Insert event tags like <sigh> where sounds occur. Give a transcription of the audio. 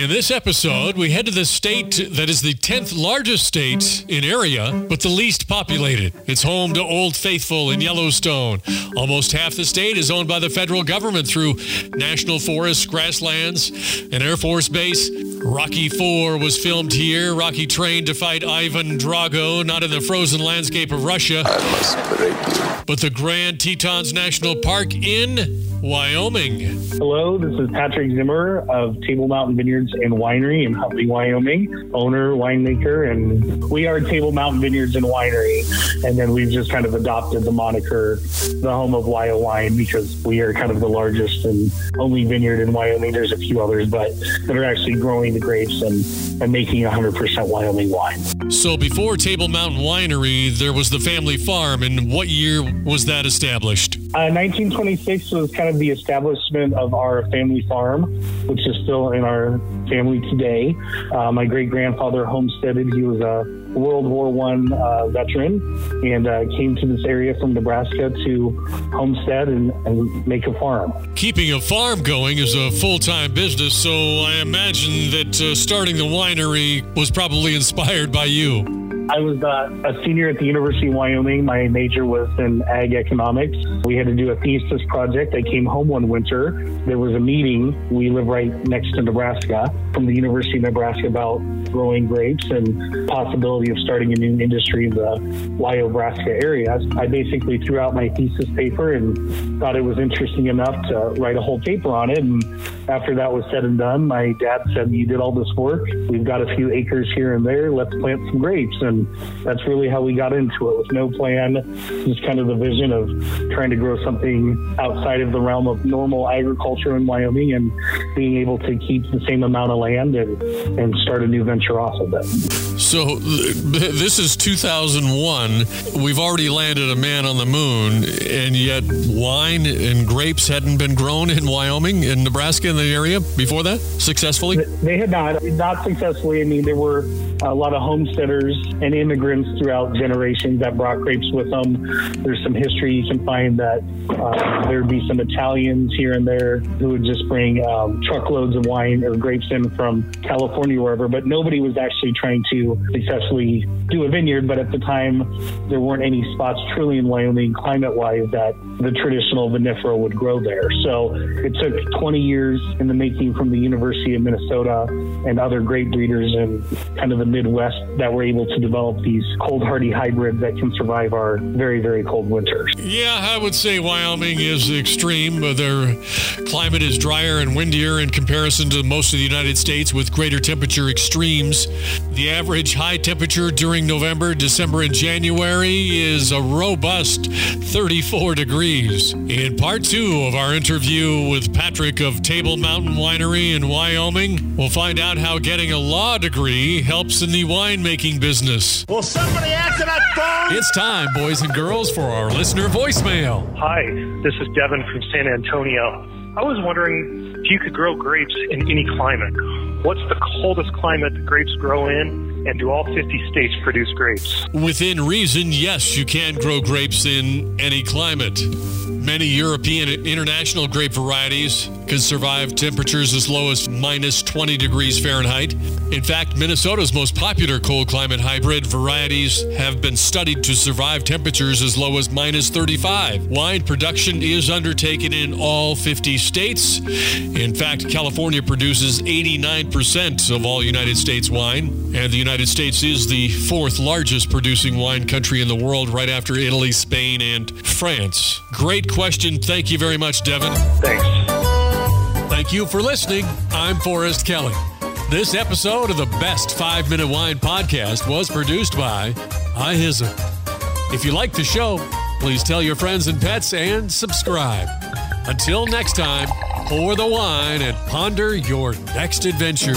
In this episode, we head to the state that is the 10th largest state in area, but the least populated. It's home to Old Faithful in Yellowstone. Almost half the state is owned by the federal government through national forests, grasslands, an Air Force base. Rocky 4 was filmed here. Rocky trained to fight Ivan Drago, not in the frozen landscape of Russia, but the Grand Tetons National Park in Wyoming. Hello, this is Patrick Zimmerer of Table Mountain Vineyards and Winery in Huntley, Wyoming, owner, winemaker, and we are Table Mountain Vineyards and Winery. And then we've just kind of adopted the moniker, the home of Wyo Wine, because we are kind of the largest and only vineyard in Wyoming. There's a few others, but that are actually growing the grapes and, and making 100% Wyoming wine. So before Table Mountain Winery, there was the family farm. And what year was that established? Uh, 1926 was kind of the establishment of our family farm, which is still in our family today. Uh, my great grandfather homesteaded. He was a World War One uh, veteran and uh, came to this area from Nebraska to homestead and, and make a farm. Keeping a farm going is a full time business, so I imagine that uh, starting the winery was probably <laughs> inspired by you. I was uh, a senior at the University of Wyoming. My major was in ag economics. We had to do a thesis project. I came home one winter. There was a meeting. We live right next to Nebraska from the University of Nebraska about growing grapes and possibility of starting a new industry in the Wyoming Nebraska area. I basically threw out my thesis paper and thought it was interesting enough to write a whole paper on it. And after that was said and done, my dad said, "You did all this work. We've got a few acres here and there. Let's plant some grapes." And that's really how we got into it with no plan, just kind of the vision of trying to grow something outside of the realm of normal agriculture in Wyoming and being able to keep the same amount of land and, and start a new venture off of it. So this is 2001. We've already landed a man on the moon, and yet wine and grapes hadn't been grown in Wyoming, in Nebraska, in the area before that successfully. They had not, not successfully. I mean, there were a lot of homesteaders and immigrants throughout generations that brought grapes with them. There's some history you can find that uh, there'd be some Italians here and there who would just bring um, truckloads of wine or grapes in from California, or wherever, but nobody was actually trying to successfully do a vineyard. But at the time, there weren't any spots truly in Wyoming, climate wise, that the traditional vinifera would grow there. So it took 20 years in the making from the University of Minnesota and other grape breeders in kind of the Midwest that were able to develop these cold hardy hybrids that can survive our very, very cold winters. Yeah, I would say Wyoming is extreme. Their climate is drier and windier in comparison to most of the United States with greater temperature extremes. The average high temperature during November, December, and January is a robust 34 degrees. In part two of our interview with Patrick of Table Mountain Winery in Wyoming, we'll find out how getting a law degree helps in the winemaking business. Will somebody answer that phone? It's time, boys and girls, for our listener voicemail. Hi, this is Devin from San Antonio. I was wondering if you could grow grapes in any climate. What's the coldest climate that grapes grow in? And do all 50 states produce grapes? Within reason, yes, you can grow grapes in any climate. Many European and international grape varieties can survive temperatures as low as minus 20 degrees Fahrenheit. In fact, Minnesota's most popular cold climate hybrid varieties have been studied to survive temperatures as low as minus 35. Wine production is undertaken in all 50 states. In fact, California produces 89% of all United States wine, and the United States is the fourth largest producing wine country in the world, right after Italy, Spain, and France. Great question. Thank you very much, Devin. Thanks. Thank you for listening. I'm Forrest Kelly. This episode of the Best 5 Minute Wine Podcast was produced by iHizzle. If you like the show, please tell your friends and pets and subscribe. Until next time, pour the wine and ponder your next adventure.